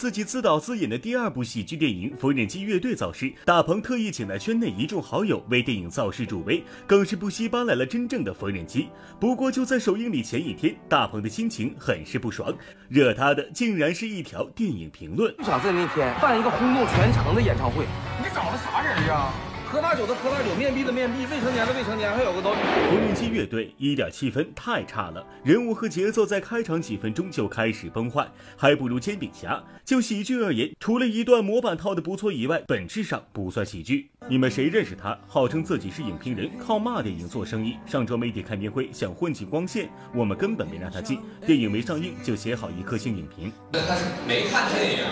自己自导自演的第二部喜剧电影《缝纫机乐队》造势，大鹏特意请来圈内一众好友为电影造势助威，更是不惜搬来了真正的缝纫机。不过就在首映礼前一天，大鹏的心情很是不爽，惹他的竟然是一条电影评论。就想在那天办一个轰动全城的演唱会，你找的啥人呀？喝大酒的喝大酒，面壁的面壁，未成年的未成年，还有个都。缝纫机乐队一点气氛太差了，人物和节奏在开场几分钟就开始崩坏，还不如煎饼侠。就喜剧而言，除了一段模板套的不错以外，本质上不算喜剧。你们谁认识他？号称自己是影评人，靠骂电影做生意。上周媒体看年会想混进光线，我们根本没让他进。电影没上映就写好一颗星影评。那他是没看电影，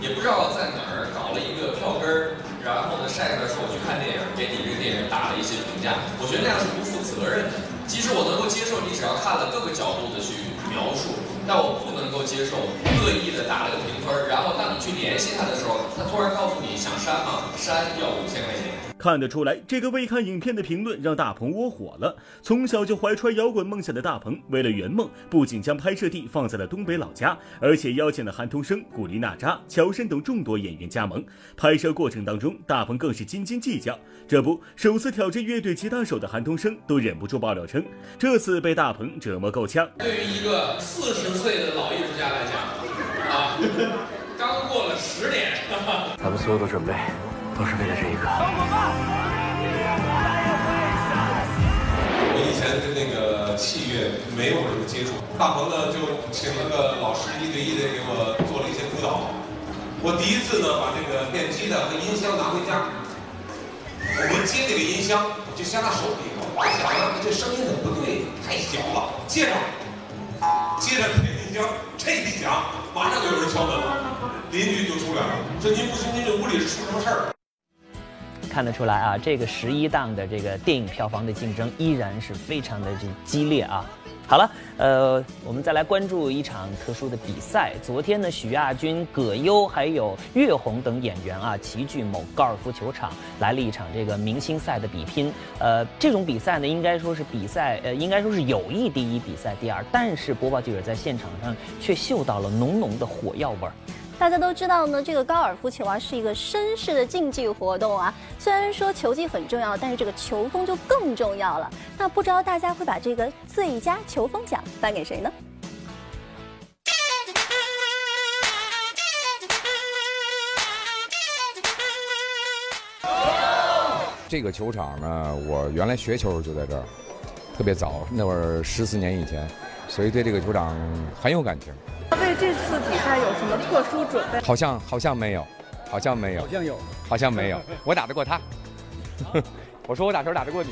也不知道在哪儿搞了一个票根儿，然后呢晒出来说我去看电影，给你这个电影打了一些评价。我觉得那样是不负责任的。即使我能够接受你只要看了各个角度的去描述，但我不能够接受恶意的打了个评分，然后当你去联系他的时候，他突然告诉你想删吗？删要五千块钱。看得出来，这个未看影片的评论让大鹏窝火了。从小就怀揣摇滚梦想的大鹏，为了圆梦，不仅将拍摄地放在了东北老家，而且邀请了韩童生、古力娜扎、乔杉等众多演员加盟。拍摄过程当中，大鹏更是斤斤计较。这不，首次挑战乐队吉他手的韩童生都忍不住爆料称，这次被大鹏折磨够呛。对于一个四十岁的老艺术家来讲，啊，刚过了十年，<laughs> 咱们所有的准备都是为了这一刻。我以前跟那个器乐没有什么接触，大鹏呢就请了个老师一对一的给我做了一些辅导。我第一次呢把这个电吉他和音箱拿回家，我们接这个音箱就瞎拿手里，我想啊这声音怎么不对，太小了，接上，接上这个音箱，这一响，马上就有人敲门了，邻居就出来了，说您不行，您这屋里是出什么事儿？看得出来啊，这个十一档的这个电影票房的竞争依然是非常的这激烈啊。好了，呃，我们再来关注一场特殊的比赛。昨天呢，许亚军、葛优还有岳红等演员啊，齐聚某高尔夫球场，来了一场这个明星赛的比拼。呃，这种比赛呢，应该说是比赛，呃，应该说是友谊第一，比赛第二。但是播报记者在现场上却嗅到了浓浓的火药味儿。大家都知道呢，这个高尔夫球啊是一个绅士的竞技活动啊。虽然说球技很重要，但是这个球风就更重要了。那不知道大家会把这个最佳球风奖颁给谁呢？这个球场呢，我原来学球就在这儿，特别早，那会儿十四年以前，所以对这个球场很有感情。为这次比赛有什么特殊准备？好像好像没有，好像没有，好像有，好像没有。<laughs> 我打得过他，<laughs> 我说我打球打得过你，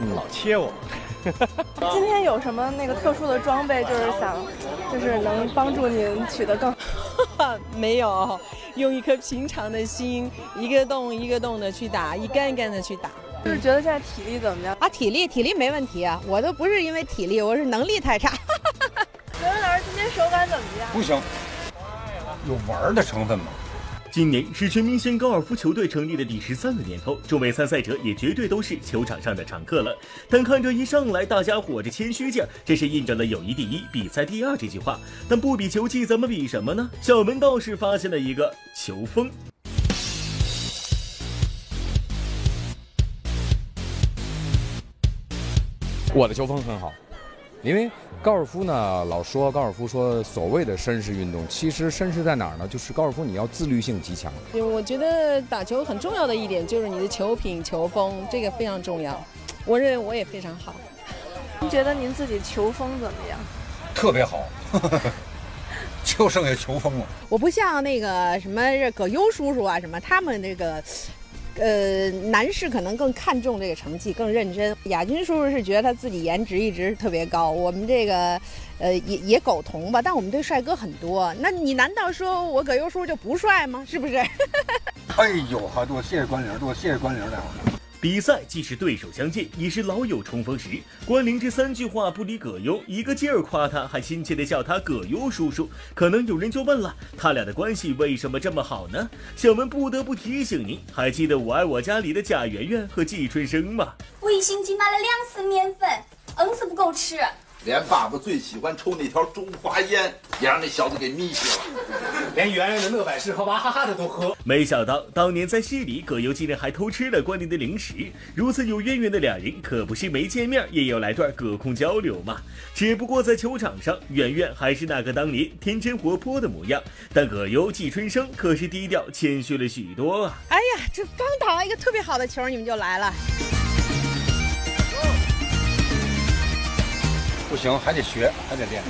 嗯老切我。<laughs> 今天有什么那个特殊的装备，就是想，就是能帮助您取得更？没有，用一颗平常的心，一个洞一个洞的去打，一杆一杆的去打。就是觉得现在体力怎么样？啊，体力体力没问题啊，我都不是因为体力，我是能力太差。手感怎么样？不行，有玩的成分吗？今年是全明星高尔夫球队成立的第十三个年头，众位参赛者也绝对都是球场上的常客了。但看着一上来大家伙这谦虚劲儿，真是印证了“友谊第一，比赛第二”这句话。但不比球技，怎么比什么呢？小文倒是发现了一个球风。我的球风很好，因为高尔夫呢，老说高尔夫说所谓的绅士运动，其实绅士在哪儿呢？就是高尔夫你要自律性极强。我觉得打球很重要的一点就是你的球品、球风，这个非常重要。我认为我也非常好。您觉得您自己球风怎么样？特别好，<laughs> 就剩下球风了。我不像那个什么葛优叔叔啊，什么他们那个。呃，男士可能更看重这个成绩，更认真。亚军叔叔是觉得他自己颜值一直特别高，我们这个，呃，也也苟同吧。但我们队帅哥很多，那你难道说我葛优叔叔就不帅吗？是不是？<laughs> 哎呦，好多谢谢关玲，多谢谢关玲的。比赛既是对手相见，也是老友重逢时。关凌这三句话不离葛优，一个劲儿夸他，还亲切的叫他葛优叔叔。可能有人就问了，他俩的关系为什么这么好呢？小文不得不提醒您，还记得《我爱我家》里的贾圆圆和季春生吗？我一星期买了两次面粉，硬是不够吃。连爸爸最喜欢抽那条中华烟，也让那小子给眯起了。连圆圆的乐百氏和娃哈哈的都喝。没想到当年在戏里，葛优竟然还偷吃了关凌的零食。如此有渊源的两人，可不是没见面也要来段隔空交流嘛。只不过在球场上，圆圆还是那个当年天真活泼的模样，但葛优季春生可是低调谦虚了许多啊。哎呀，这刚打完一个特别好的球，你们就来了。不行，还得学，还得练。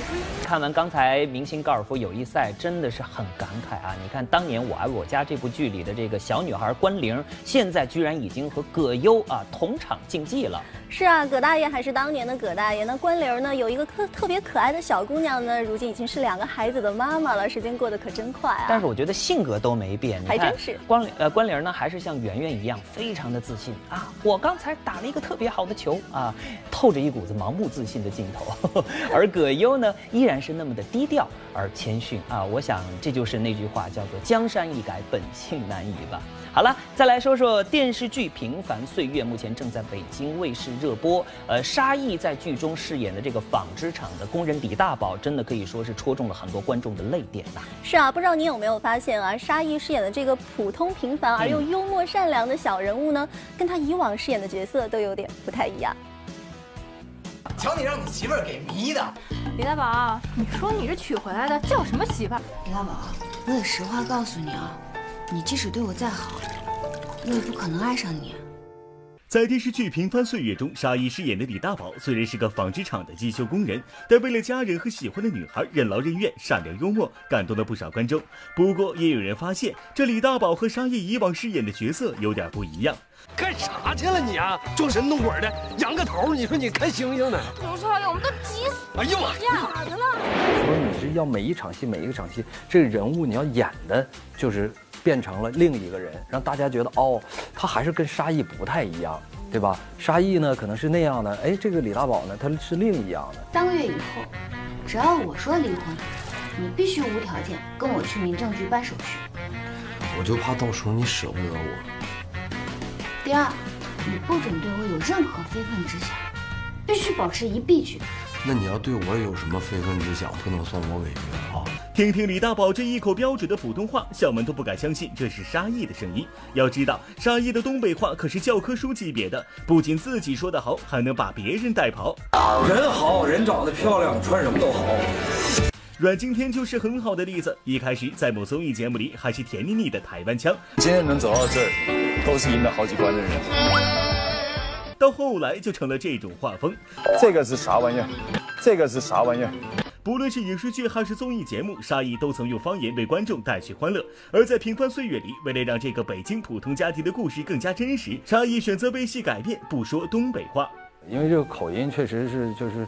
看完刚才明星高尔夫友谊赛，真的是很感慨啊！你看当年《我爱我家》这部剧里的这个小女孩关凌，现在居然已经和葛优啊同场竞技了。是啊，葛大爷还是当年的葛大爷。那关凌呢，有一个特特别可爱的小姑娘呢，如今已经是两个孩子的妈妈了。时间过得可真快啊！但是我觉得性格都没变，还真是。关呃关玲呢，还是像圆圆一样，非常的自信啊！我刚才打了一个特别好的球啊，透着一股子盲目自信的劲头。<laughs> 而葛优呢，依然是那么的低调而谦逊啊！我想这就是那句话，叫做“江山易改，本性难移”吧。好了，再来说说电视剧《平凡岁月》，目前正在北京卫视热播。呃，沙溢在剧中饰演的这个纺织厂的工人李大宝，真的可以说是戳中了很多观众的泪点呐。是啊，不知道你有没有发现啊，沙溢饰演的这个普通平凡而又幽默善良的小人物呢，跟他以往饰演的角色都有点不太一样。瞧你让你媳妇儿给迷的，李大宝，你说你这娶回来的叫什么媳妇儿？李大宝，我得实话告诉你啊。你即使对我再好，我也不可能爱上你。在电视剧《平凡岁月》中，沙溢饰演的李大宝虽然是个纺织厂的机修工人，但为了家人和喜欢的女孩，任劳任怨、善良幽默，感动了不少观众。不过，也有人发现，这李大宝和沙溢以往饰演的角色有点不一样。干啥去了你啊？装神弄鬼的，仰个头，你说你看星星呢？刘少爷，我们都急死了！哎呀妈，哪去了？说你是要每一场戏，每一场戏，这个人物你要演的，就是变成了另一个人，让大家觉得哦，他还是跟沙溢不太一样，对吧？沙溢呢可能是那样的，哎，这个李大宝呢他是另一样的。三个月以后，只要我说离婚，你必须无条件跟我去民政局办手续。我就怕到时候你舍不得我。第二，你不准对我有任何非分之想，必须保持一臂之力。那你要对我有什么非分之想，不能算我违约啊！听听李大宝这一口标准的普通话，小们都不敢相信这是沙溢的声音。要知道，沙溢的东北话可是教科书级别的，不仅自己说得好，还能把别人带跑。人好人长得漂亮，穿什么都好。阮经天就是很好的例子。一开始在某综艺节目里还是甜腻腻的台湾腔，今天能走到这儿，都是赢了好几关的人。到后来就成了这种画风。这个是啥玩意儿？这个是啥玩意儿？不论是影视剧还是综艺节目，沙溢都曾用方言为观众带去欢乐。而在《平凡岁月》里，为了让这个北京普通家庭的故事更加真实，沙溢选择为戏改变，不说东北话，因为这个口音确实是就是。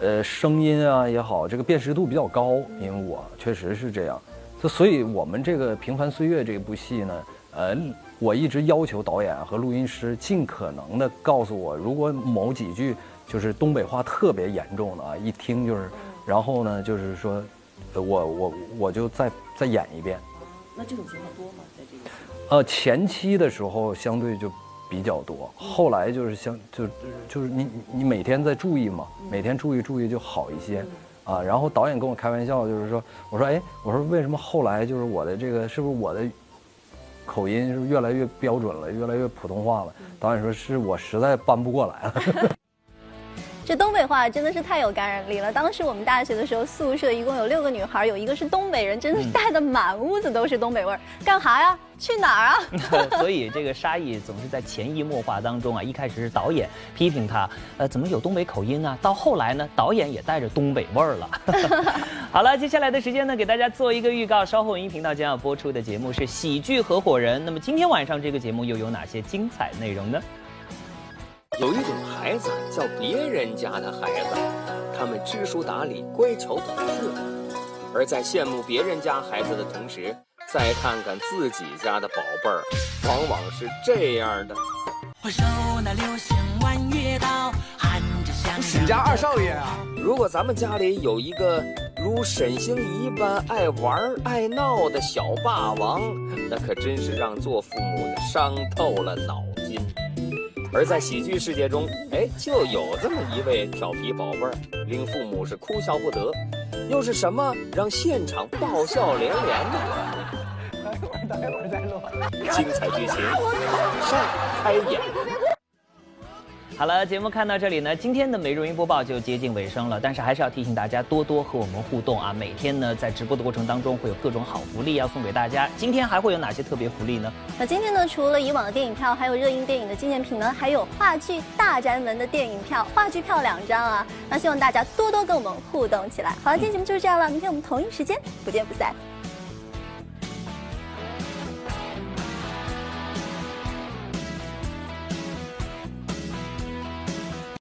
呃，声音啊也好，这个辨识度比较高，因为我确实是这样，就所以我们这个《平凡岁月》这部戏呢，呃，我一直要求导演和录音师尽可能的告诉我，如果某几句就是东北话特别严重的啊，一听就是，然后呢就是说，我我我就再再演一遍。那这种情况多吗？在这个？呃，前期的时候相对就。比较多，后来就是相就就是你你每天在注意嘛，每天注意注意就好一些，啊，然后导演跟我开玩笑，就是说，我说哎，我说为什么后来就是我的这个是不是我的口音是越来越标准了，越来越普通话了？导演说是我实在搬不过来了。这东北话真的是太有感染力了。当时我们大学的时候，宿舍一共有六个女孩，有一个是东北人，真的是带的满屋子都是东北味儿。干哈呀？去哪儿啊？<laughs> 所以这个沙溢总是在潜移默化当中啊，一开始是导演批评他，呃，怎么有东北口音呢？到后来呢，导演也带着东北味儿了。<laughs> <laughs> 好了，接下来的时间呢，给大家做一个预告，稍后文艺频道将要播出的节目是《喜剧合伙人》。那么今天晚上这个节目又有哪些精彩内容呢？有一种孩子叫别人家的孩子，他们知书达理、乖巧懂事，而在羡慕别人家孩子的同时，再看看自己家的宝贝儿，往往是这样的。回首那流星弯月刀，含着香许家二少爷啊！如果咱们家里有一个如沈星一般爱玩爱闹的小霸王，那可真是让做父母的伤透了脑筋。而在喜剧世界中，哎，就有这么一位调皮宝贝儿，令父母是哭笑不得。又是什么让现场爆笑连连呢？等一会儿再录。精彩剧情马上开演。好了，节目看到这里呢，今天的每日音播报就接近尾声了。但是还是要提醒大家多多和我们互动啊！每天呢，在直播的过程当中会有各种好福利要送给大家。今天还会有哪些特别福利呢？那今天呢，除了以往的电影票，还有热映电影的纪念品呢，还有话剧《大宅门》的电影票、话剧票两张啊！那希望大家多多跟我们互动起来。好了，今天节目就是这样了，明天我们同一时间不见不散。